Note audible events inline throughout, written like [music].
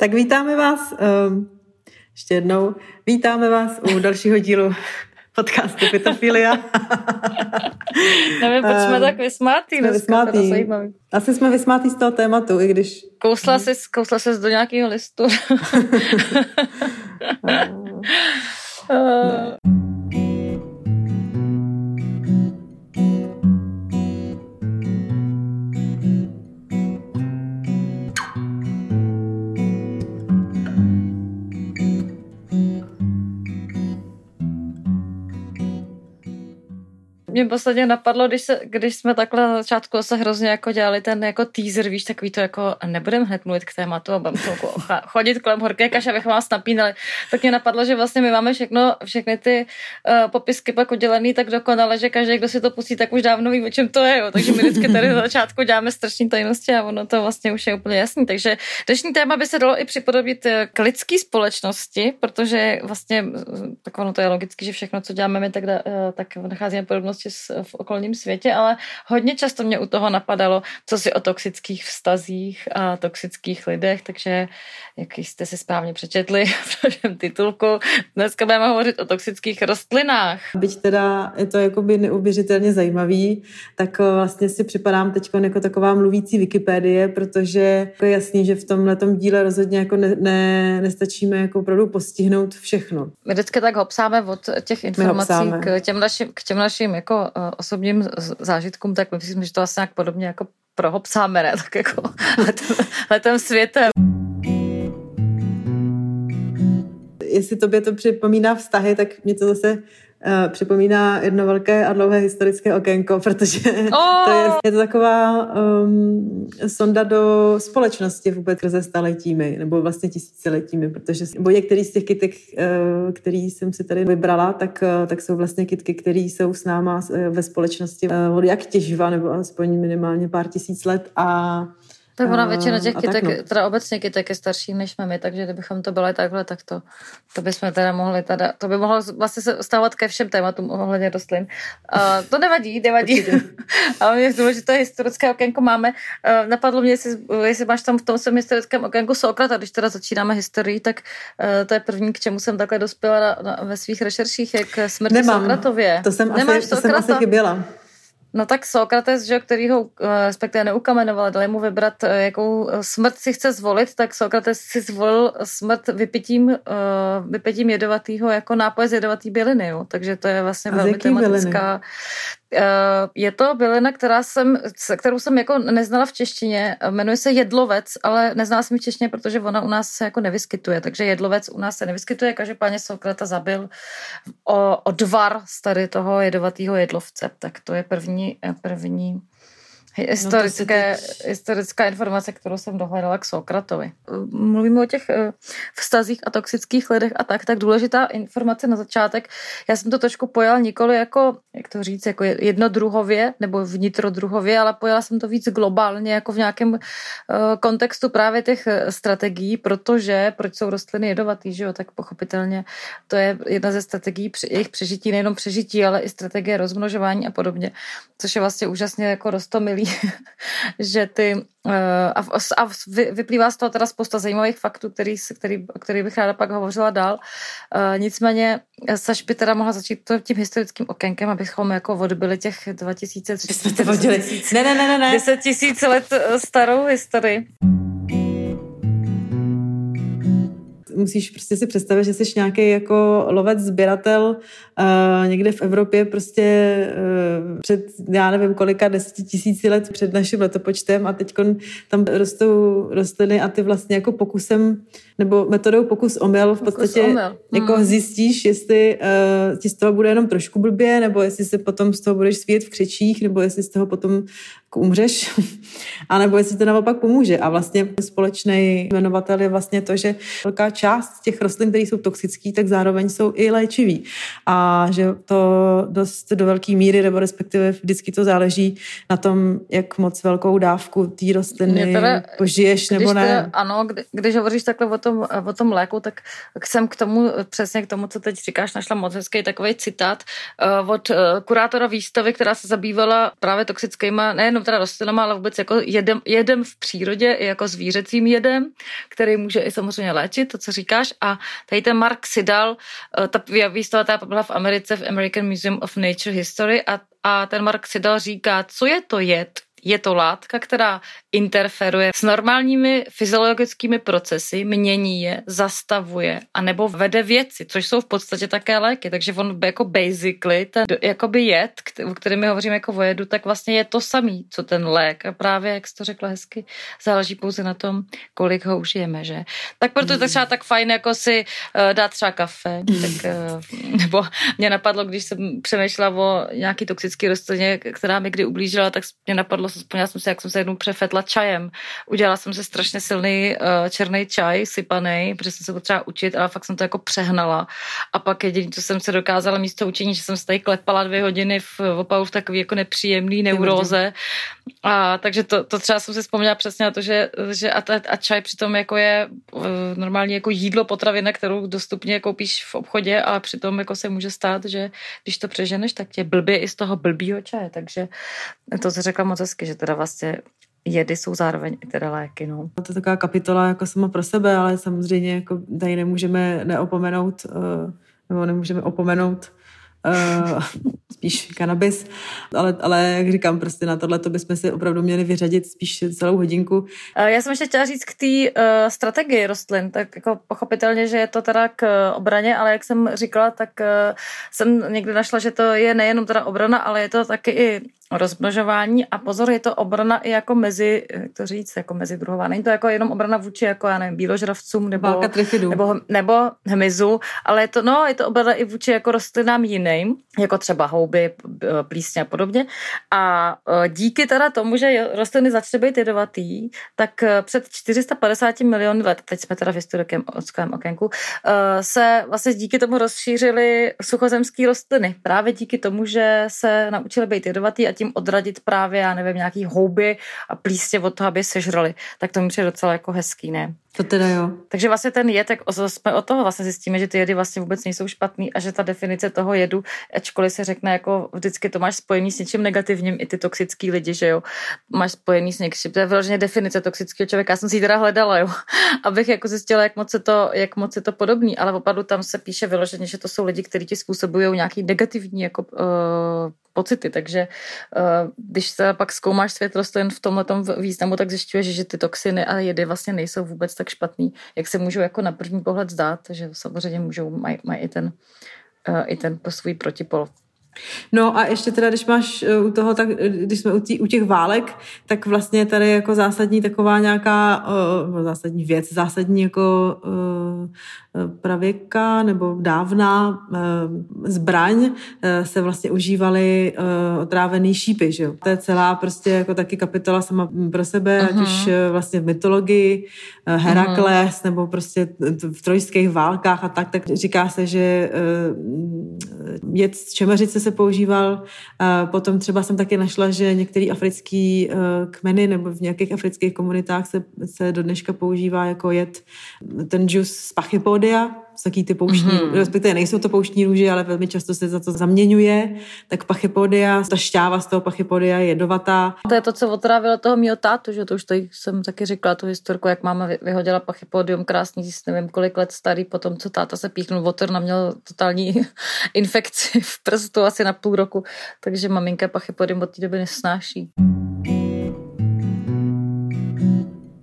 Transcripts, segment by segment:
Tak vítáme vás um, ještě jednou. Vítáme vás u dalšího dílu [laughs] podcastu Pitofilia. [laughs] Nevím, proč jsme um, tak vysmátý. Jsme vysmátý. Asi jsme vysmátý z toho tématu, i když... Kousla jsi, kousla jsi do nějakého listu. uh. [laughs] mě posledně napadlo, když, se, když jsme takhle na začátku se hrozně jako dělali ten jako teaser, víš, takový to jako nebudeme hned mluvit k tématu a budeme [laughs] chodit kolem horké kaše, abych vás napínali, tak mě napadlo, že vlastně my máme všechno, všechny ty uh, popisky pak udělaný tak dokonale, že každý, kdo si to pustí, tak už dávno ví, o čem to je, jo. takže my vždycky tady na začátku děláme strašní tajnosti a ono to vlastně už je úplně jasný. Takže dnešní téma by se dalo i připodobit eh, k lidské společnosti, protože vlastně tak ono to je logicky, že všechno, co děláme my, tak, tak nacházíme podobnosti v okolním světě, ale hodně často mě u toho napadalo, co si o toxických vztazích a toxických lidech, takže jak jste si správně přečetli v našem titulku, dneska budeme hovořit o toxických rostlinách. Byť teda je to jakoby neuvěřitelně zajímavý, tak eh, vlastně si připadám teď jako taková mluvící Wikipedie, protože jako je jasný, že v tomhle díle rozhodně jako ne, ne, nestačíme jako opravdu postihnout všechno. My vždycky tak hopsáme od těch informací k těm našim, k těm našim jako uh, osobním zážitkům, tak myslím, že to asi nějak podobně jako prohopsáme, ne? [laughs] Tak jako letem, letem světem. Jestli tobě to připomíná vztahy, tak mě to zase připomíná jedno velké a dlouhé historické okénko, protože [laughs] oh! to je, je to taková um, sonda do společnosti vůbec skrze staletími, nebo vlastně tisíciletími, protože nebo některý z těch kytek, uh, který jsem si tady vybrala, tak, uh, tak jsou vlastně kytky, které jsou s náma ve společnosti uh, jak těživa, nebo aspoň minimálně pár tisíc let a tak ona většina těch kytek, no. teda obecně kytek je starší než jsme my, takže kdybychom to byli takhle, tak to, to bychom teda mohli teda, to by mohlo vlastně se stávat ke všem tématům ohledně rostlin. Uh, to nevadí, nevadí. [laughs] Ale mě že to historické okénko máme. Uh, napadlo mě, jestli, jestli máš tam v tom svém historickém okénku Sokrata, když teda začínáme historii, tak uh, to je první, k čemu jsem takhle dospěla na, na, ve svých rešerších, jak smrti Nemám. Sokratově. To jsem, Nemáš asi, to jsem asi chyběla. No tak Sokrates, že, který ho eh, respektive neukamenoval, dali mu vybrat, eh, jakou eh, smrt si chce zvolit, tak Sokrates si zvolil smrt vypitím, vypitím jedovatýho jako nápoje z jedovatý byliny, jo. takže to je vlastně A velmi tematická. Byliny? Eh, je to bylina, která jsem, kterou jsem jako neznala v češtině. Jmenuje se jedlovec, ale neznala jsem v češtině, protože ona u nás se jako nevyskytuje. Takže jedlovec u nás se nevyskytuje. Každopádně Sokrata zabil o, o dvar z tady toho jedovatého jedlovce. Tak to je první, první Historické, no teď... Historická informace, kterou jsem dohledala k Sokratovi. Mluvíme o těch eh, vztazích a toxických lidech a tak, tak důležitá informace na začátek. Já jsem to trošku pojal nikoli jako, jak to říct, jako jednodruhově nebo vnitrodruhově, ale pojala jsem to víc globálně, jako v nějakém uh, kontextu právě těch eh, strategií, protože proč jsou rostliny jedovatý, že jo, tak pochopitelně to je jedna ze strategií jejich přežití, nejenom přežití, ale i strategie rozmnožování a podobně, což je vlastně úžasně jako rostomilý [laughs] že ty uh, a, a vyplývá z toho teda spousta zajímavých faktů, který, který, který bych ráda pak hovořila dál. Uh, nicméně Saš by teda mohla začít to tím historickým okénkem, abychom jako odbyli těch 2000, 3000, [laughs] ne, ne, ne, ne, ne. 10 tisíc let eh, starou historii musíš prostě si představit, že jsi nějaký jako lovec, sběratel uh, někde v Evropě prostě uh, před, já nevím kolika, deseti tisíci let před naším letopočtem a teď tam rostou rostliny a ty vlastně jako pokusem nebo metodou pokus omyl v podstatě omyl. jako hmm. zjistíš, jestli uh, ti z toho bude jenom trošku blbě, nebo jestli se potom z toho budeš svět v křečích, nebo jestli z toho potom umřeš, [laughs] anebo jestli to naopak pomůže. A vlastně společný jmenovatel je vlastně to, že velká část těch rostlin, které jsou toxické, tak zároveň jsou i léčivý. A že to dost do velké míry, nebo respektive vždycky to záleží na tom, jak moc velkou dávku té rostliny teda, požiješ nebo ne. Teda, ano, kdy, když hovoříš takhle o tom, o tom léku, tak jsem k tomu, přesně k tomu, co teď říkáš, našla moc hezký takový citát uh, od uh, kurátora výstavy, která se zabývala právě toxickýma, nejen nejenom teda rostlinama, ale vůbec jako jedem, jedem v přírodě, i jako zvířecím jedem, který může i samozřejmě léčit, to, co říkáš. A tady ten Mark Sidal, eh, ta výstava ta byla v Americe v American Museum of Nature History a, a ten Mark Sidal říká, co je to jed, je to látka, která interferuje s normálními fyziologickými procesy, mění je, zastavuje, anebo vede věci, což jsou v podstatě také léky. Takže on jako basically, ten jakoby jed, o kterém my hovoříme jako o jedu, tak vlastně je to samý, co ten lék. A právě, jak jsi to řekla hezky, záleží pouze na tom, kolik ho užijeme, že? Tak proto je to třeba tak fajn, jako si uh, dát třeba kafe. Tak, uh, nebo mě napadlo, když jsem přemýšlela o nějaký toxický rostlině, která mi kdy ublížila, tak mě napadlo, vzpomněla jsem si, jak jsem se jednou přefetla čajem. Udělala jsem se strašně silný uh, černý čaj, sypaný, protože jsem se potřeba učit, ale fakt jsem to jako přehnala. A pak jediné, co jsem se dokázala místo učení, že jsem se tady klepala dvě hodiny v opalu v takový jako nepříjemný neuróze. A takže to, to třeba jsem si vzpomněla přesně na to, že, že a, a čaj přitom jako je uh, normálně jako jídlo, potravina, kterou dostupně koupíš v obchodě, ale přitom jako se může stát, že když to přeženeš, tak tě blbě i z toho blbýho čaje. Takže to se řekla moc hezky, že teda vlastně jedy jsou zároveň i teda léky. No. To je taková kapitola jako sama pro sebe, ale samozřejmě jako tady nemůžeme neopomenout, uh, nebo nemůžeme opomenout uh, [laughs] spíš kanabis, ale, ale jak říkám, prostě na tohle to bychom si opravdu měli vyřadit spíš celou hodinku. Já jsem ještě chtěla říct k té uh, strategii rostlin, tak jako pochopitelně, že je to teda k obraně, ale jak jsem říkala, tak uh, jsem někdy našla, že to je nejenom teda obrana, ale je to taky i rozmnožování a pozor, je to obrana i jako mezi, jak to říct, jako mezi druhová. Není to jako jenom obrana vůči jako, já nevím, bíložravcům nebo, nebo, nebo hmyzu, ale je to, no, je to obrana i vůči jako rostlinám jiným, jako třeba houby, plísně a podobně. A e, díky teda tomu, že rostliny začaly být jedovatý, tak e, před 450 miliony let, teď jsme teda v historickém okénku, e, se vlastně díky tomu rozšířily suchozemské rostliny. Právě díky tomu, že se naučily být jedovatý a tím odradit právě, já nevím, nějaký houby a plístě od toho, aby sežrali. Tak to mi přijde docela jako hezký, ne? To teda jo. Takže vlastně ten jed, tak jsme od toho vlastně zjistíme, že ty jedy vlastně vůbec nejsou špatný a že ta definice toho jedu, ačkoliv se řekne jako vždycky to máš spojený s něčím negativním, i ty toxický lidi, že jo, máš spojený s něčím, to je vyloženě definice toxického člověka. Já jsem si ji teda hledala, jo, [laughs] abych jako zjistila, jak moc je to, jak moc je to podobný, ale opravdu tam se píše vyloženě, že to jsou lidi, kteří ti způsobují nějaký negativní jako uh, pocity, takže když se pak zkoumáš svět rostlin v tomhle významu, tak zjišťuješ, že ty toxiny a jedy vlastně nejsou vůbec tak špatný, jak se můžou jako na první pohled zdát, že samozřejmě můžou, mají, mají i ten, uh, i ten svůj protipol. No a ještě teda, když máš eh, u toho, tak když jsme u, tí, u těch válek, tak vlastně tady jako zásadní taková nějaká uh, zásadní věc, zásadní jako uh, pravěka nebo dávná uh, zbraň uh, se vlastně užívaly uh, otrávený šípy, že jo. To je celá prostě jako taky kapitola sama pro sebe, uh-huh. ať už uh, vlastně v mytologii uh, Herakles uh-huh. nebo prostě v trojských válkách a tak, tak říká se, že uh, jed z čemeřice se používal. Potom třeba jsem taky našla, že některé africké eh, kmeny nebo v nějakých afrických komunitách se, se do dneška používá jako jed ten džus z pachypodia, taky ty pouštní, mm-hmm. respektive nejsou to pouštní růže, ale velmi často se za to zaměňuje, tak pachypodia, ta šťáva z toho pachypodia je jedovatá. To je to, co otrávilo toho mýho tátu, že to už tady jsem taky říkala tu historku, jak máma vyhodila pachypodium krásný, nevím kolik let starý, potom co táta se píchnul voter, měl totální [laughs] infekci v prstu asi na půl roku, takže maminka pachypodium od té doby nesnáší.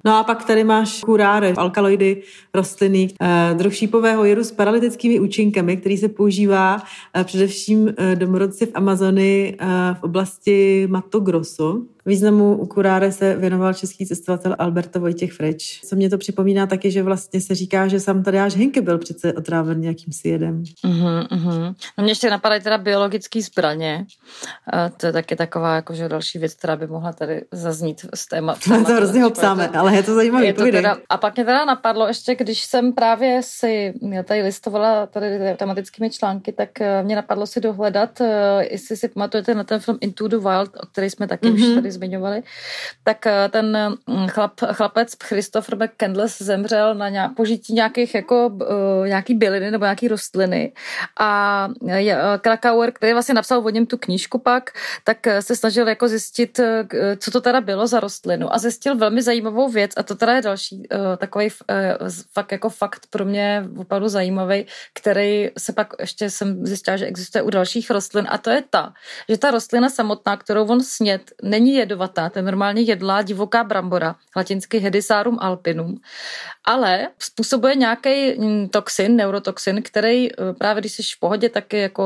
No a pak tady máš kuráre, alkaloidy rostliny, eh, druh šípového jedu s paralytickými účinkami, který se používá eh, především eh, domorodci v Amazony v oblasti Mato Grosso. Významu u kuráre se věnoval český cestovatel Alberto Vojtěch Freč. Co mě to připomíná taky, že vlastně se říká, že sám Tadeáš Henke byl přece otráven nějakým si jedem. Uh-huh, uh-huh. No mě ještě napadají teda biologické zbraně. Uh, to je taky taková jakože další věc, která by mohla tady zaznít z téma. No to hrozně ho psáme, ale je to zajímavé. Je to teda, a pak mě teda napadlo ještě, když jsem právě si já tady listovala tady tematickými články, tak eh, mě napadlo si dohledat, uh, jestli si pamatujete na ten film Into the Wild, o který jsme taky uh-huh. už tady zmiňovali, tak eh, ten mm, chlap, chlapec Christopher McCandless zemřel na nějak, požití nějakých jako uh, nějaký byliny nebo nějaký rostliny. A Krakauer, který vlastně napsal o něm tu knížku pak, tak se snažil jako zjistit, co to teda bylo za rostlinu. A zjistil velmi zajímavou věc a to teda je další takový fakt jako fakt pro mě opravdu zajímavý, který se pak ještě jsem zjistila, že existuje u dalších rostlin. A to je ta, že ta rostlina samotná, kterou on snět, není jedovatá, to je normálně jedlá divoká brambora, latinsky Hedisarum alpinum, ale způsobuje nějaký mm, toxin, neurotoxin, který eh, právě když jsi v pohodě, tak je jako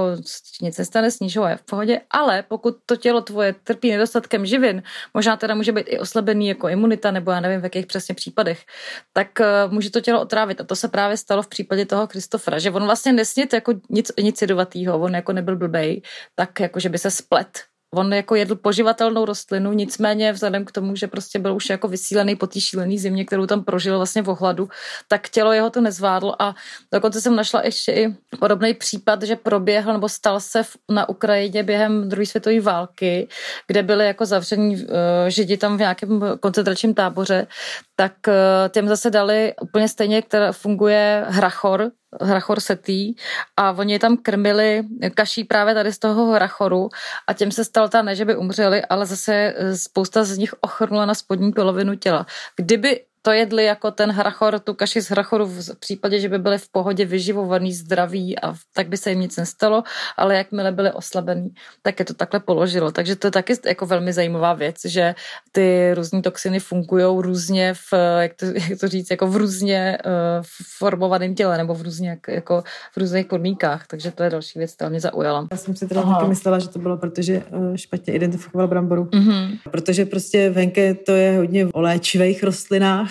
nic nestane, snížou je v pohodě, ale pokud to tělo tvoje trpí nedostatkem živin, možná teda může být i oslabený jako imunita, nebo já nevím v jakých přesně případech, tak eh, může to tělo otrávit. A to se právě stalo v případě toho Kristofra, že on vlastně nesnit jako nic, nic jedovatýho, on jako nebyl blbej, tak jako že by se splet On jako jedl poživatelnou rostlinu, nicméně vzhledem k tomu, že prostě byl už jako vysílený po té šílené zimě, kterou tam prožil vlastně v ohladu, tak tělo jeho to nezvládlo a dokonce jsem našla ještě i podobný případ, že proběhl nebo stal se na Ukrajině během druhé světové války, kde byli jako zavření uh, židi tam v nějakém koncentračním táboře, tak uh, těm zase dali úplně stejně, která funguje hrachor, hrachor setý a oni tam krmili kaší právě tady z toho hrachoru a těm se stal ta ne, že by umřeli, ale zase spousta z nich ochrnula na spodní polovinu těla. Kdyby to jedli jako ten hrachor, tu kaši z hrachoru v případě, že by byli v pohodě vyživovaný, zdraví a tak by se jim nic nestalo, ale jakmile byli oslabený, tak je to takhle položilo. Takže to je taky jako velmi zajímavá věc, že ty různé toxiny fungují různě v, jak to, [laughs] jak to říct, jako v různě uh, formovaném těle nebo v různě jako v různých podmínkách. Takže to je další věc, která mě zaujala. Já jsem si teda taky myslela, že to bylo, protože uh, špatně identifikoval bramboru. Mm-hmm. Protože prostě venke to je hodně o léčivých rostlinách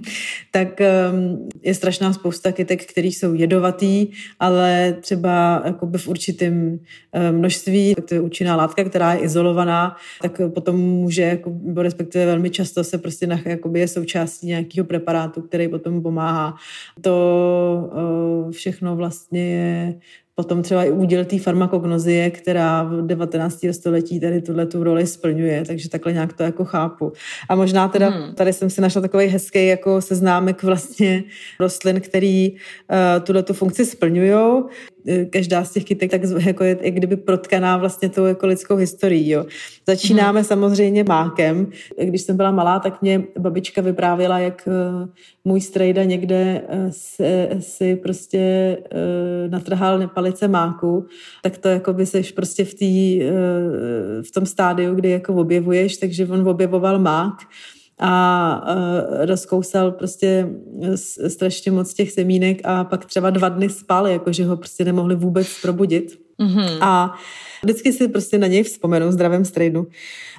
[laughs] tak ehm, je strašná spousta kytek, které jsou jedovatý, ale třeba jakoby v určitém ehm, množství, to je účinná látka, která je izolovaná, tak potom může, jako, respektive velmi často se prostě nach, jakoby je součástí nějakého preparátu, který potom pomáhá. To eh, všechno vlastně je Potom třeba i úděl té farmakognozie, která v 19. století tady tuhle tu roli splňuje, takže takhle nějak to jako chápu. A možná teda hmm. tady jsem si našla takový hezký jako seznámek vlastně rostlin, který uh, tuhle tu funkci splňují. Eh, každá z těch kytek tak jako je, jak kdyby protkaná vlastně tou jako lidskou historií. Jo. Začínáme hmm. samozřejmě mákem. Když jsem byla malá, tak mě babička vyprávěla, jak uh, můj strejda někde uh, si, si prostě uh, natrhal palice máku, tak to jako by seš prostě v, tý, uh, v tom stádiu, kdy jako objevuješ, takže on objevoval mák a rozkousal prostě strašně moc těch semínek a pak třeba dva dny spal, jakože ho prostě nemohli vůbec probudit. Mm-hmm. A vždycky si prostě na něj vzpomenu zdravém strejdu.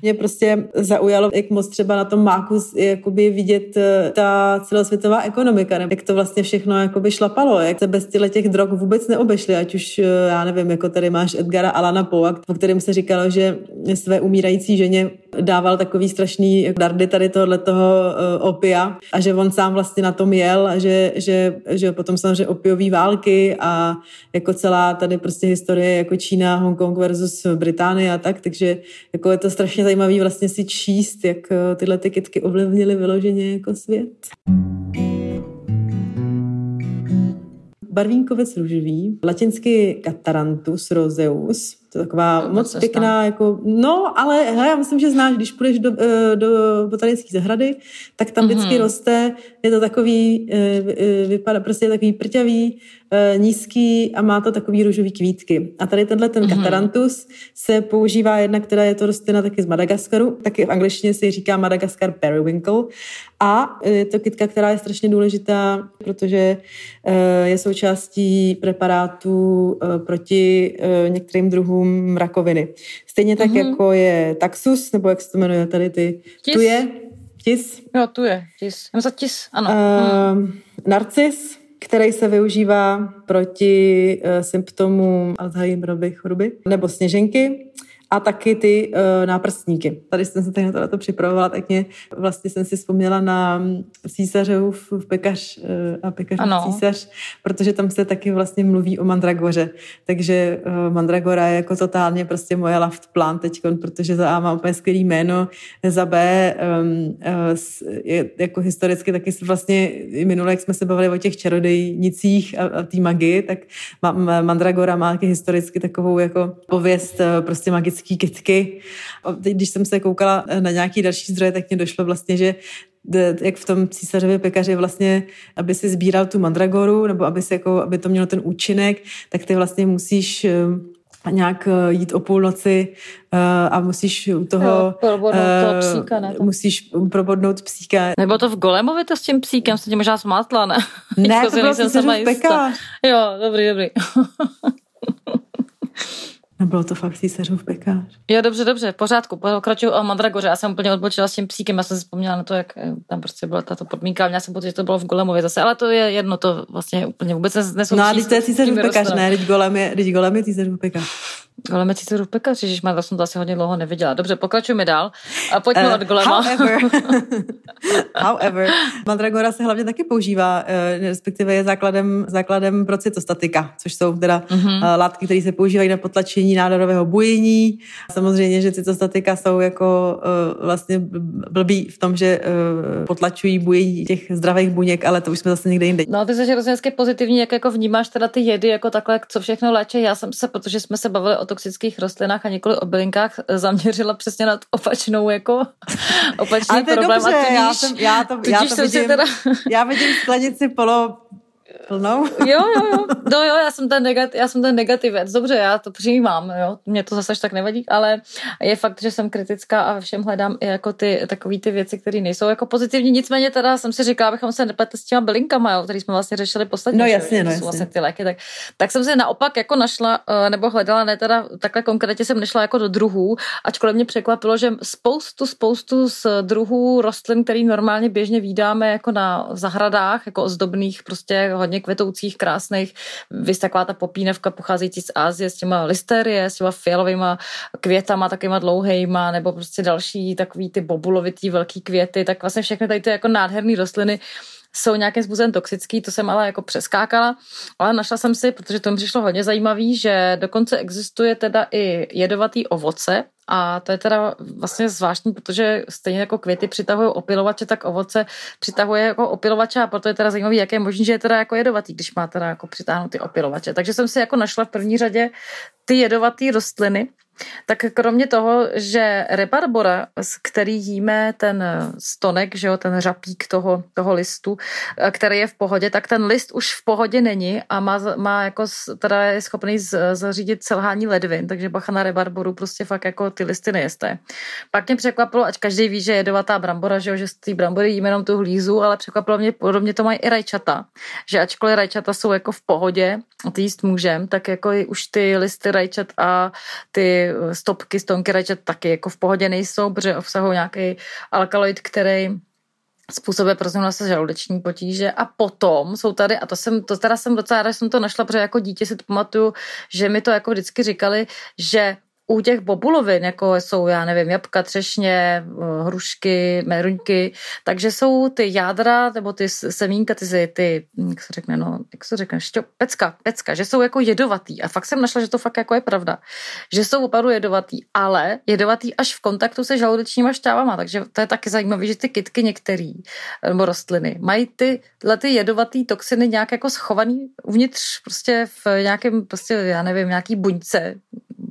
Mě prostě zaujalo, jak moc třeba na tom máku jakoby vidět eh, ta celosvětová ekonomika, jak to vlastně všechno jakoby šlapalo, jak se bez těch drog vůbec neobešly, ať už, eh, já nevím, jako tady máš Edgara Alana Poe, o kterém se říkalo, že své umírající ženě dával takový strašný dardy tady tohle toho uh, opia a že on sám vlastně na tom jel a že, že, že potom samozřejmě opiový války a jako celá tady prostě historie jako Čína, Hongkong versus Británie a tak, takže jako je to strašně zajímavý vlastně si číst, jak uh, tyhle ty kytky ovlivnily vyloženě jako svět. Barvínkovec růžový, latinsky Catarantus roseus, to je taková no, moc pěkná, jako, no, ale hele, já myslím, že znáš, když půjdeš do, eh, do botanické zahrady, tak tam vždycky mm-hmm. roste, je to takový, eh, eh, vypadá prostě takový prťavý, nízký a má to takový růžový kvítky. A tady tenhle ten mm-hmm. katarantus se používá jedna, která je to rostlina taky z Madagaskaru, taky v angličtině se říká Madagaskar periwinkle a je to kytka, která je strašně důležitá, protože je součástí preparátu proti některým druhům rakoviny. Stejně tak, mm-hmm. jako je taxus, nebo jak se to jmenuje tady ty... Tis. Tu je tis. Jo, tu je tis. Tis, ano. Uh. Narcis, který se využívá proti uh, symptomům Alzheimerovy choroby, nebo sněženky. A taky ty uh, náprstníky. Tady jsem se tady na to připravovala, tak mě vlastně jsem si vzpomněla na císařův v pekař uh, a pekař císař, protože tam se taky vlastně mluví o mandragoře. Takže uh, mandragora je jako totálně prostě moje laft plán teď, protože za A má úplně skvělý jméno, za B um, uh, je jako historicky taky vlastně minule, jak jsme se bavili o těch čarodejnicích a, a té magii, tak ma, mandragora má taky historicky takovou jako pověst prostě magický kytky. A teď, když jsem se koukala na nějaký další zdroje, tak mě došlo vlastně, že jak v tom císařově pekaři vlastně, aby si sbíral tu mandragoru, nebo aby, si jako, aby to mělo ten účinek, tak ty vlastně musíš eh, nějak eh, jít o půlnoci a musíš u toho... Jo, probodnout uh, toho psíka, ne? Musíš probodnout psíka. Nebo to v Golemovi to s tím psíkem, se tě možná smátla, ne? Ne, to bylo císařův pekař. Jo, dobrý, dobrý. [laughs] Nebylo to fakt císařův pekař. Jo, dobře, dobře, v pořádku. Pokračuju o Mandragoře. Já jsem úplně odbočila s tím psíkem, já jsem si vzpomněla na to, jak eh, tam prostě byla tato podmínka. Měla jsem pocit, že to bylo v Golemově zase, ale to je jedno, to vlastně úplně vůbec nesouvisí. No a teď to je císařův pekař, ne? Teď Golem je, golem je císařův pekař. Golem Cícerův pekař, Ježíš, má, jsem to asi hodně dlouho neviděla. Dobře, pokračujeme dál. A pojďme uh, od Golema. However, [laughs] however, Mandragora se hlavně taky používá, uh, respektive je základem, základem pro cytostatika, což jsou teda uh-huh. uh, látky, které se používají na potlačení nádorového bujení. Samozřejmě, že cytostatika jsou jako uh, vlastně blbý v tom, že uh, potlačují bujení těch zdravých buněk, ale to už jsme zase někde jinde. No, ty jsi hrozně pozitivní, jak jako vnímáš teda ty jedy jako takhle, co všechno léče. Já jsem se, protože jsme se bavili o toxických rostlinách a několik o bylinkách zaměřila přesně na opačnou jako opačný Ale to je problém. Dobře, a tudíž, já, jsem, já to, já to vidím, teda... já vidím sklenici polo plnou. [laughs] jo, jo, jo. No jo, já jsem ten, negat, já jsem ten negativec. Dobře, já to přijímám, jo. Mě to zase tak nevadí, ale je fakt, že jsem kritická a všem hledám i jako ty takové ty věci, které nejsou jako pozitivní. Nicméně teda jsem si říkala, abychom se nepletli s těma bylinkama, jo, který jsme vlastně řešili posledně. No jasně, no jasně. vlastně ty léky, tak, tak jsem si naopak jako našla, eh, nebo hledala, ne teda takhle konkrétně jsem nešla jako do druhů, ačkoliv mě překvapilo, že spoustu, spoustu z druhů rostlin, který normálně běžně vídáme jako na zahradách, jako ozdobných prostě hodně kvetoucích, krásných. Vy taková ta popínavka pocházející z Ázie s těma listerie, s těma fialovými květama, takýma dlouhejma, nebo prostě další takový ty bobulovitý velký květy, tak vlastně všechny tady ty jako nádherné rostliny jsou nějakým způsobem toxický, to jsem ale jako přeskákala, ale našla jsem si, protože to mi přišlo hodně zajímavý, že dokonce existuje teda i jedovatý ovoce, a to je teda vlastně zvláštní, protože stejně jako květy přitahují opilovače, tak ovoce přitahuje jako opilovače a proto je teda zajímavý, jak je možné, že je teda jako jedovatý, když má teda jako přitáhnout ty opilovače. Takže jsem si jako našla v první řadě ty jedovaté rostliny, tak kromě toho, že rebarbora, z který jíme ten stonek, že jo, ten řapík toho, toho listu, který je v pohodě, tak ten list už v pohodě není a má, má jako, teda je schopný zařídit selhání ledvin, takže bacha na rebarboru prostě fakt jako ty listy nejeste. Pak mě překvapilo, ať každý ví, že je jedovatá brambora, že, jo, že z té brambory jíme jenom tu hlízu, ale překvapilo mě, podobně to mají i rajčata, že ačkoliv rajčata jsou jako v pohodě, ty jíst můžem, tak jako už ty listy rajčat a ty stopky stonky rajčat taky jako v pohodě nejsou, protože obsahují nějaký alkaloid, který způsobuje prostě se žaludeční potíže. A potom jsou tady, a to jsem, to teda jsem docela ráda, jsem to našla, protože jako dítě si to pamatuju, že mi to jako vždycky říkali, že u těch bobulovin, jako jsou, já nevím, jabka, třešně, eh, hrušky, meruňky, takže jsou ty jádra, nebo ty semínka, ty, ty hm, jak se řekne, no, jak se řekne, šťo, pecka, pecka, že jsou jako jedovatý. A fakt jsem našla, že to fakt jako je pravda. Že jsou opravdu jedovatý, ale jedovatý až v kontaktu se žaludečníma šťávama. Takže to je taky zajímavé, že ty kytky některý, nebo rostliny, mají ty, ty jedovatý toxiny nějak jako schovaný uvnitř prostě v nějakém, prostě, já nevím, nějaký buňce,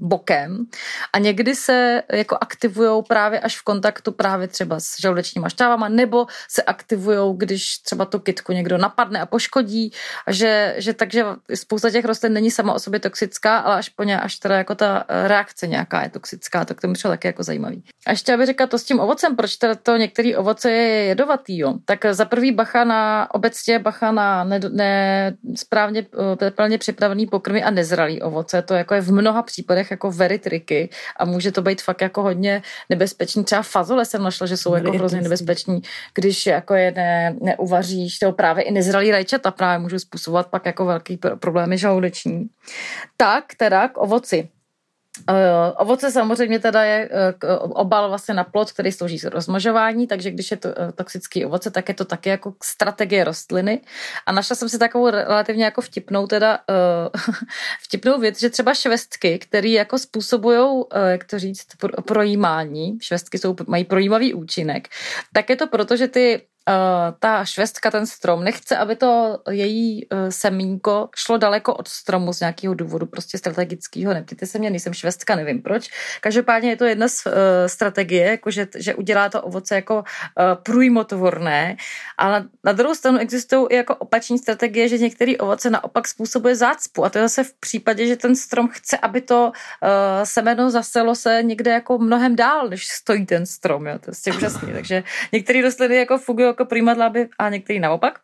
bokem a někdy se jako aktivují právě až v kontaktu právě třeba s žaludečníma šťávama nebo se aktivují, když třeba tu kytku někdo napadne a poškodí, že, že takže spousta těch rostlin není sama o sobě toxická, ale až po ně, až teda jako ta reakce nějaká je toxická, tak to mi taky jako zajímavý. A ještě aby řekla to s tím ovocem, proč teda to některý ovoce je jedovatý, jo? tak za prvý bacha na obecně bacha na ne, ne, správně plně připravený pokrmy a nezralý ovoce, to jako je v mnoha případech jako very triky a může to být fakt jako hodně nebezpečný. Třeba fazole jsem našla, že jsou jako hrozně nebezpeční, když jako je ne, neuvaříš, to právě i nezralý rajčata právě můžou způsobovat pak jako velký problémy žaludeční. Tak teda k ovoci. Uh, ovoce samozřejmě teda je uh, obal vlastně na plod, který slouží z rozmnožování, takže když je to toxický ovoce, tak je to taky jako strategie rostliny. A našla jsem si takovou relativně jako vtipnou teda [laughs] vtipnou věc, že třeba švestky, které jako způsobují, jak to říct, projímání, švestky jsou, mají projímavý účinek, tak je to proto, že ty uh, ta švestka, ten strom, nechce, aby to její uh, semínko šlo daleko od stromu z nějakého důvodu, prostě strategického. Neptejte se mě, nejsem švestka, nevím proč. Každopádně je to jedna z uh, strategie, jako že, že udělá to ovoce jako průjmotvorné, ale na, na druhou stranu existují i jako opační strategie, že některé ovoce naopak způsobuje zácpu a to je zase v případě, že ten strom chce, aby to semeno zaselo se někde jako mnohem dál, než stojí ten strom. Jo. To je prostě úžasný. Takže některé rostliny jako fungují кога примадла бе анекта и наопак.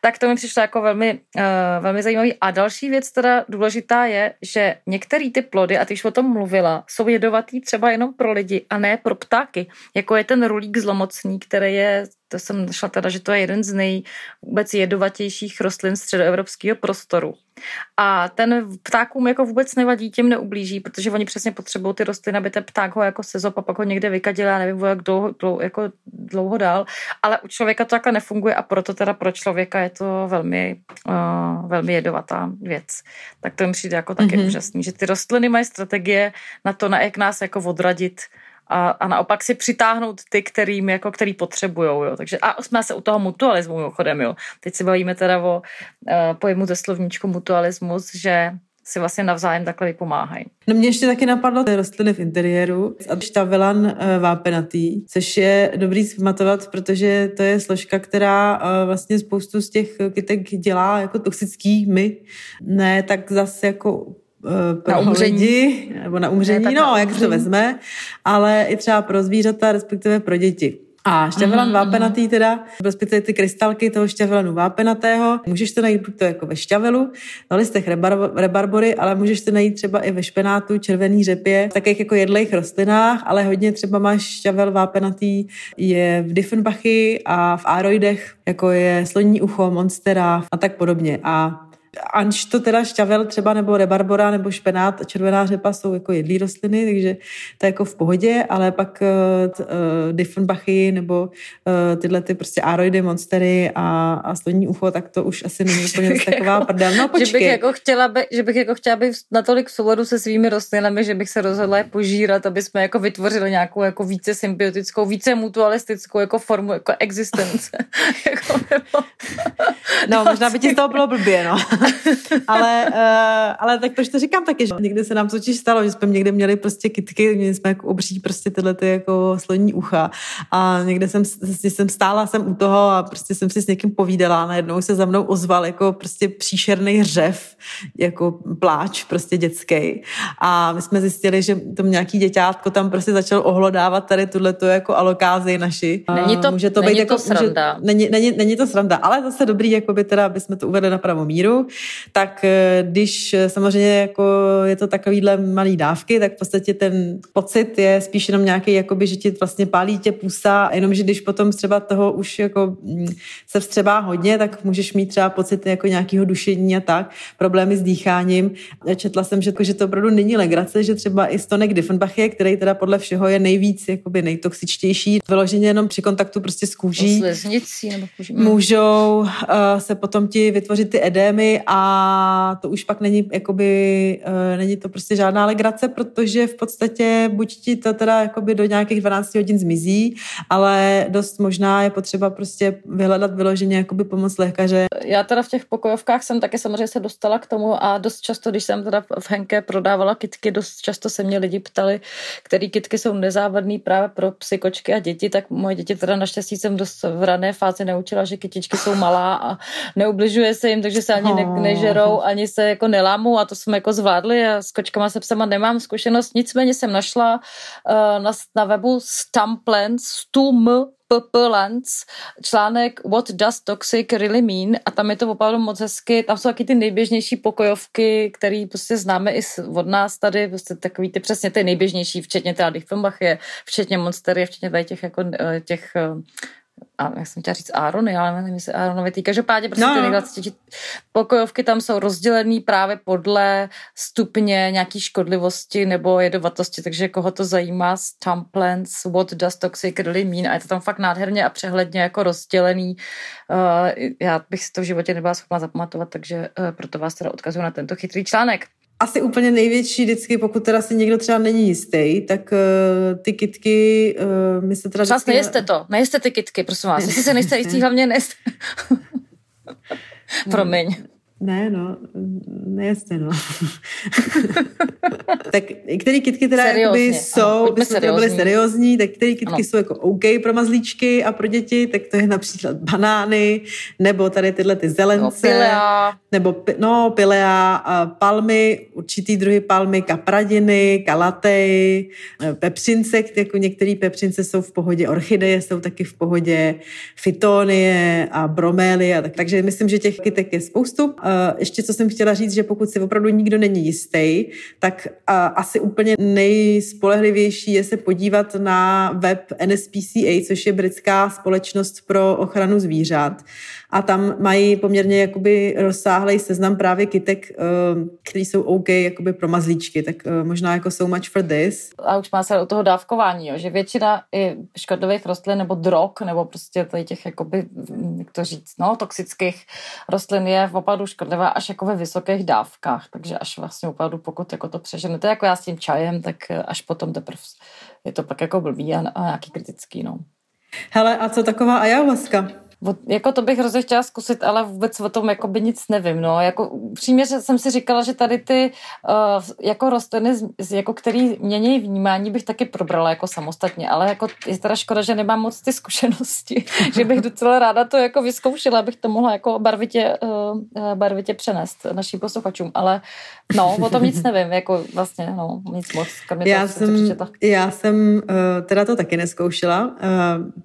Tak to mi přišlo jako velmi, uh, velmi zajímavý. A další věc teda důležitá je, že některé ty plody, a ty už o tom mluvila, jsou jedovatý třeba jenom pro lidi a ne pro ptáky. Jako je ten rulík zlomocný, který je to jsem našla teda, že to je jeden z nej vůbec jedovatějších rostlin středoevropského prostoru. A ten ptákům jako vůbec nevadí, těm neublíží, protože oni přesně potřebují ty rostliny, aby ten pták ho jako sezop a pak ho někde vykadil, já nevím, jak dlouho, dlouho, jako dlouho dál, ale u člověka to takhle nefunguje a proto teda pro člověka je to velmi, uh, velmi jedovatá věc. Tak to mi přijde jako taky mm-hmm. úžasný, že ty rostliny mají strategie na to, na jak nás jako odradit a, a naopak si přitáhnout ty, kterým, jako, který potřebujou. Jo. Takže, a jsme se u toho mutualismu mimochodem. Jo. Teď si bavíme teda o uh, pojmu ze slovníčku mutualismus, že si vlastně navzájem takhle vypomáhají. No mě ještě taky napadlo ty rostliny v interiéru a štavilan uh, vápenatý, což je dobrý zpamatovat, protože to je složka, která uh, vlastně spoustu z těch kytek dělá jako toxický my. Ne tak zase jako Eh, pro na umření. lidi, nebo na umření, ne, no, na jak umření. to vezme, ale i třeba pro zvířata, respektive pro děti. A šťavelan mm-hmm. vápenatý teda, respektive ty krystalky toho šťavelanu vápenatého, můžeš to najít buď to jako ve šťavelu, na listech rebar- rebarbory, ale můžeš to najít třeba i ve špenátu, červený řepě, tak jako jedlejch rostlinách, ale hodně třeba máš šťavel vápenatý je v Diffenbachy a v ároidech, jako je sloní ucho, monstera a tak podobně. A Anž to teda šťavel třeba nebo rebarbora nebo špenát a červená řepa jsou jako jedlí rostliny, takže to je jako v pohodě, ale pak uh, Diffenbachy nebo uh, tyhle ty prostě aroidy, monstery a, a sloní ucho, tak to už asi není [laughs] úplně taková prdel. No počkej. Že bych jako chtěla, by, že bych jako chtěla být natolik v souladu se svými rostlinami, že bych se rozhodla je požírat, aby jsme jako vytvořili nějakou jako více symbiotickou, více mutualistickou jako formu jako existence. [laughs] jako, no, [laughs] možná by ti z toho bylo blbě, no. [laughs] ale, uh, ale tak proč to říkám taky, že někdy se nám totiž stalo, že jsme někde měli prostě kitky, měli jsme jako obří prostě tyhle ty jako sloní ucha a někde jsem, jsem stála jsem u toho a prostě jsem si s někým povídala a najednou se za mnou ozval jako prostě příšerný hřev, jako pláč prostě dětský a my jsme zjistili, že to nějaký děťátko tam prostě začal ohlodávat tady tuhle jako alokázy naši. Není to, může to není být to jako, sranda. Může, není, není, není, to sranda, ale zase dobrý, jako by teda, aby jsme to uvedli na pravou míru tak eh, když eh, samozřejmě jako je to takovýhle malý dávky, tak v podstatě ten pocit je spíš jenom nějaký, jakoby, že ti vlastně pálí tě pusa, jenomže když potom třeba toho už jako mm, se vstřebá hodně, tak můžeš mít třeba pocit jako nějakého dušení a tak, problémy s dýcháním. Četla jsem, že, že to opravdu není legrace, že třeba i stonek Diffenbach který teda podle všeho je nejvíc jakoby nejtoxičtější, vyloženě jenom při kontaktu prostě s kůží. nebo kůží. Můžou uh, se potom ti vytvořit ty edémy a to už pak není, jakoby, uh, není to prostě žádná legrace, protože v podstatě buď ti to teda jakoby do nějakých 12 hodin zmizí, ale dost možná je potřeba prostě vyhledat vyloženě jakoby pomoc lékaře. Já teda v těch pokojovkách jsem taky samozřejmě se dostala k tomu a dost často, když jsem teda v Henke prodávala kitky, dost často se mě lidi ptali, které kitky jsou nezávadné právě pro psy, kočky a děti, tak moje děti teda naštěstí jsem dost v rané fázi naučila, že kytičky jsou malá a neubližuje se jim, takže se ani ne, nežerou, ani se jako nelámou a to jsme jako zvládli a s kočkama se psama nemám zkušenost, nicméně jsem našla uh, na, na webu Stumplants, Stum Plants, článek What does toxic really mean? A tam je to opravdu moc hezky, tam jsou taky ty nejběžnější pokojovky, které prostě známe i od nás tady, prostě takový ty přesně ty nejběžnější, včetně teda Diffenbach je, včetně Monstery, včetně tady těch jako eh, těch eh, a jak jsem chtěla říct Arony, ale nevím, jestli Aronovi tý. Každopádně prostě no. ty nejglacitější pokojovky tam jsou rozdělený právě podle stupně nějaký škodlivosti nebo jedovatostí, takže koho to zajímá, Stumplants, what does toxic really mean a je to tam fakt nádherně a přehledně jako rozdělený. Uh, já bych si to v životě nebyla schopna zapamatovat, takže uh, proto vás teda odkazuju na tento chytrý článek asi úplně největší vždycky, pokud teda si někdo třeba není jistý, tak uh, ty kitky, uh, my se teda... Vždycky... nejeste to, nejeste ty kitky, prosím vás. Jestli se nejste jistý, hlavně nejste. [laughs] Promiň. Ne, no, nejeste, no. [laughs] tak který kitky teda jakoby jsou, aby jsme byli seriózní, tak který kitky ano. jsou jako OK pro mazlíčky a pro děti, tak to je například banány, nebo tady tyhle ty zelence, no, pilea. nebo no, pilea, palmy, určitý druhy palmy, kapradiny, kalatej, pepřince, jako některé pepřince jsou v pohodě, orchideje jsou taky v pohodě, fitonie a bromélie, tak, takže myslím, že těch kytek je spoustu. Ještě co jsem chtěla říct, že pokud si opravdu nikdo není jistý, tak asi úplně nejspolehlivější je se podívat na web NSPCA, což je britská společnost pro ochranu zvířat a tam mají poměrně jakoby rozsáhlý seznam právě kytek, eh, který jsou OK jakoby pro mazlíčky, tak eh, možná jako so much for this. A už má se o toho dávkování, jo, že většina i škodlivých rostlin nebo drog, nebo prostě tady těch jakoby, jak to říct, no, toxických rostlin je v opravdu škodlivá až jako ve vysokých dávkách, takže až vlastně opravdu pokud jako to přeženete, jako já s tím čajem, tak eh, až potom teprve je to pak jako blbý a, a nějaký kritický, no. Hele, a co taková ayahuasca? Jako to bych hrozně chtěla zkusit, ale vůbec o tom jako by nic nevím. No. Jako, přímě jsem si říkala, že tady ty uh, jako rostliny, jako který mění vnímání, bych taky probrala jako samostatně, ale jako je teda škoda, že nemám moc ty zkušenosti, [laughs] že bych docela ráda to jako vyzkoušela, abych to mohla jako barvitě, uh, barvitě přenést našim posluchačům, ale no, o tom nic nevím, jako vlastně, no, nic moc. Já jsem, já jsem uh, teda to taky neskoušela, uh,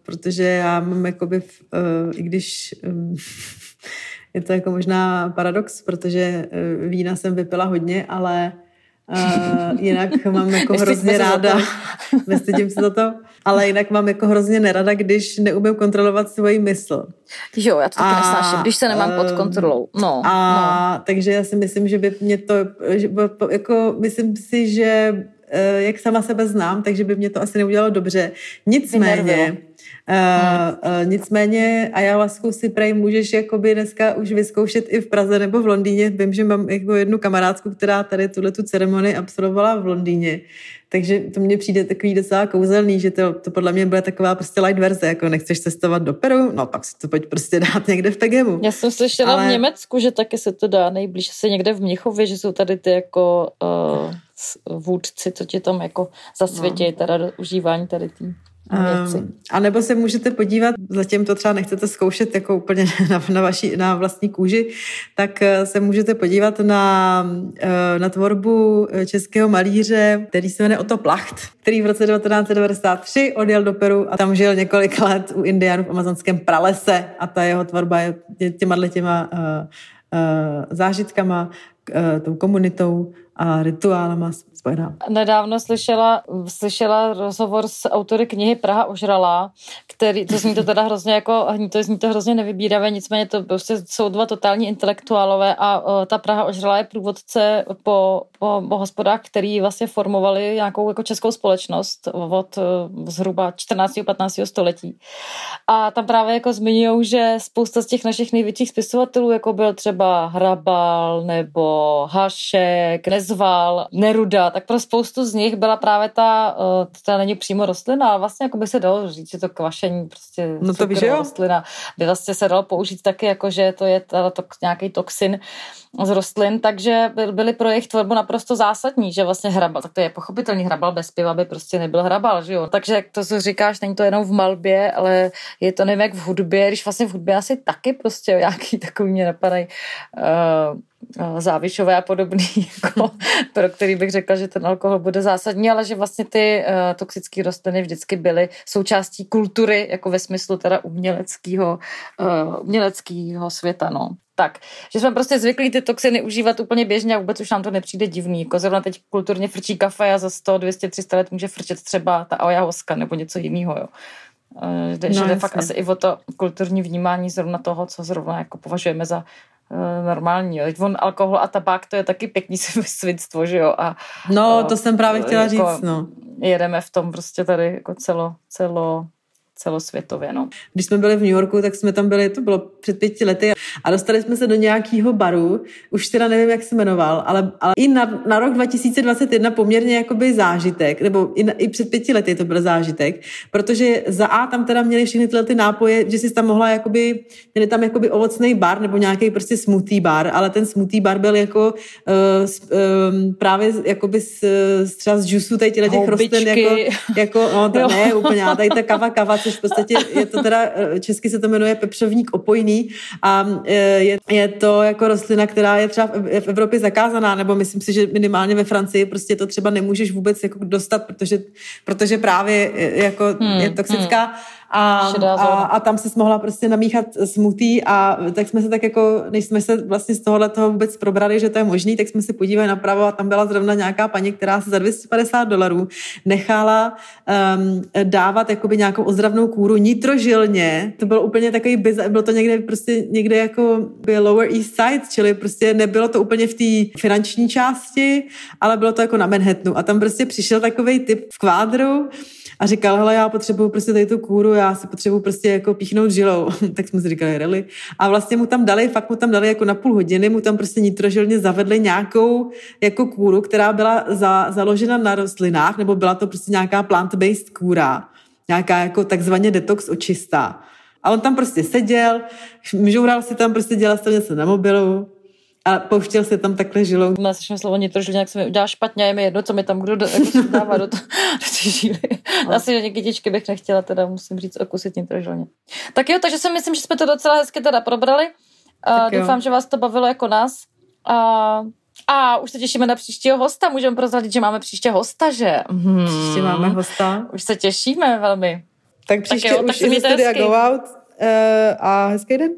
protože já mám jakoby v, uh, i když [laughs] je to jako možná paradox, protože eh, vína jsem vypila hodně, ale Uh, jinak [laughs] mám jako hrozně ráda, nestydím [laughs] se za to, ale jinak mám jako hrozně nerada, když neumím kontrolovat svoji mysl. Jo, já to taky nesnáším, když se nemám pod kontrolou. No, a no. takže já si myslím, že by mě to, že, jako myslím si, že eh, jak sama sebe znám, takže by mě to asi neudělalo dobře. Nicméně, Uh, uh, nicméně ayahuasku si prej můžeš jakoby dneska už vyzkoušet i v Praze nebo v Londýně. Vím, že mám jako jednu kamarádku, která tady tuhle tu ceremonii absolvovala v Londýně. Takže to mně přijde takový docela kouzelný, že to, to podle mě bude taková prostě light verze, jako nechceš cestovat do Peru, no pak si to pojď prostě dát někde v Pegemu. Já jsem slyšela Ale... v Německu, že taky se to dá nejblíž se někde v Mnichově, že jsou tady ty jako uh, vůdci, co ti tam jako zasvětějí no. teda užívání tady tý. Um, a nebo se můžete podívat, zatím to třeba nechcete zkoušet jako úplně [laughs] na, na, vaší, na vlastní kůži, tak eh, se můžete podívat na, eh, na tvorbu eh, českého malíře, který se jmenuje Otto Placht, který v roce 1993 odjel do Peru a tam žil několik [laughs] let u Indiánů v amazonském pralese. A ta jeho tvorba je těma těma uh, uh, zážitkama, uh, tou komunitou a rituálama spojená. Nedávno slyšela, slyšela rozhovor s autory knihy Praha ožrala, který, to zní to teda hrozně jako, to zní to hrozně nevybíravé, nicméně to prostě jsou dva totální intelektuálové a uh, ta Praha ožrala je průvodce po, po, po hospodách, který vlastně formovali nějakou jako českou společnost od uh, zhruba 14. 15. století. A tam právě jako zmiňují, že spousta z těch našich největších spisovatelů, jako byl třeba Hrabal nebo Hašek, Nezval, Neruda, tak pro spoustu z nich byla právě ta, to není přímo rostlina, ale vlastně jako by se dalo říct, že to kvašení prostě no to víš, rostlina by vlastně se dalo použít taky jako, že to je to, to, nějaký toxin z rostlin, takže byly pro jejich tvorbu naprosto zásadní, že vlastně hrabal, tak to je pochopitelný, hrabal bez piva by prostě nebyl hrabal, že jo. Takže jak to, co říkáš, není to jenom v malbě, ale je to nevím jak v hudbě, když vlastně v hudbě asi taky prostě nějaký takový mě napadají uh, závišové a podobný, [laughs] jako, pro který bych řekla, že ten alkohol bude zásadní, ale že vlastně ty uh, toxické rostliny vždycky byly součástí kultury, jako ve smyslu teda uměleckého, uh, uměleckého světa, no. Tak, že jsme prostě zvyklí ty toxiny užívat úplně běžně a vůbec už nám to nepřijde divný. Jako zrovna teď kulturně frčí kafe a za 100, 200, 300 let může frčet třeba ta ayahuasca nebo něco jiného, jo. Jde, no, že jde fakt asi i o to kulturní vnímání zrovna toho, co zrovna jako považujeme za uh, normální. Teď on alkohol a tabák, to je taky pěkný [laughs] svinstvo, že jo? A, no, to jsem právě chtěla jako říct, no. Jedeme v tom prostě tady jako celo, celo celosvětově. No. Když jsme byli v New Yorku, tak jsme tam byli, to bylo před pěti lety, a dostali jsme se do nějakého baru, už teda nevím, jak se jmenoval, ale, ale i na, na rok 2021 poměrně jakoby zážitek, nebo i, na, i před pěti lety to byl zážitek, protože za A tam teda měli všechny tyhle ty nápoje, že jsi tam mohla jakoby, měli tam jakoby ovocný bar nebo nějaký prostě smutý bar, ale ten smutý bar byl jako uh, uh, právě jakoby z, z třeba z džusu tady těch rostlin, jako, jako no, to, [laughs] ne úplně, ale tady ta kava, kava, což v podstatě je to teda, eh, česky se to jmenuje pepřovník opojný a eh, je, je to jako rostlina, která je třeba v Evropě zakázaná, nebo myslím si, že minimálně ve Francii prostě to třeba nemůžeš vůbec jako dostat, protože, protože právě eh, jako hmm, je toxická. Hmm a, a, a tam se mohla prostě namíchat smutý a tak jsme se tak jako, než jsme se vlastně z tohohle toho vůbec probrali, že to je možný, tak jsme se podívali napravo a tam byla zrovna nějaká paní, která se za 250 dolarů nechala um, dávat jakoby nějakou ozdravnou kůru nitrožilně. To bylo úplně takový bizar, bylo to někde prostě někde jako by Lower East Side, čili prostě nebylo to úplně v té finanční části, ale bylo to jako na Manhattanu a tam prostě přišel takový typ v kvádru, a říkal, hele, já potřebuju prostě tady tu kůru, já si potřebuju prostě jako píchnout žilou. [laughs] tak jsme si říkali, reli. A vlastně mu tam dali, fakt mu tam dali jako na půl hodiny, mu tam prostě nitrožilně zavedli nějakou jako kůru, která byla za, založena na rostlinách, nebo byla to prostě nějaká plant-based kůra, nějaká jako takzvaně detox očista. A on tam prostě seděl, žoural si tam, prostě dělal si něco na mobilu, a pouštěl se tam takhle žilou. Má slyším slovo nitrožil, nějak se mi udělá špatně a je mi jedno, co mi tam kdo jako dává do, to, [laughs] do té žíly. No. Asi že kytičky bych nechtěla, teda musím říct, okusit nitrožilně. Tak jo, takže si myslím, že jsme to docela hezky teda probrali. Uh, doufám, že vás to bavilo jako nás. Uh, a už se těšíme na příštího hosta. Můžeme prozradit, že máme příště hosta, že? Hmm. Příště máme hosta. Už se těšíme velmi. Tak příště tak jo, už tak se i go out uh, a hezký den.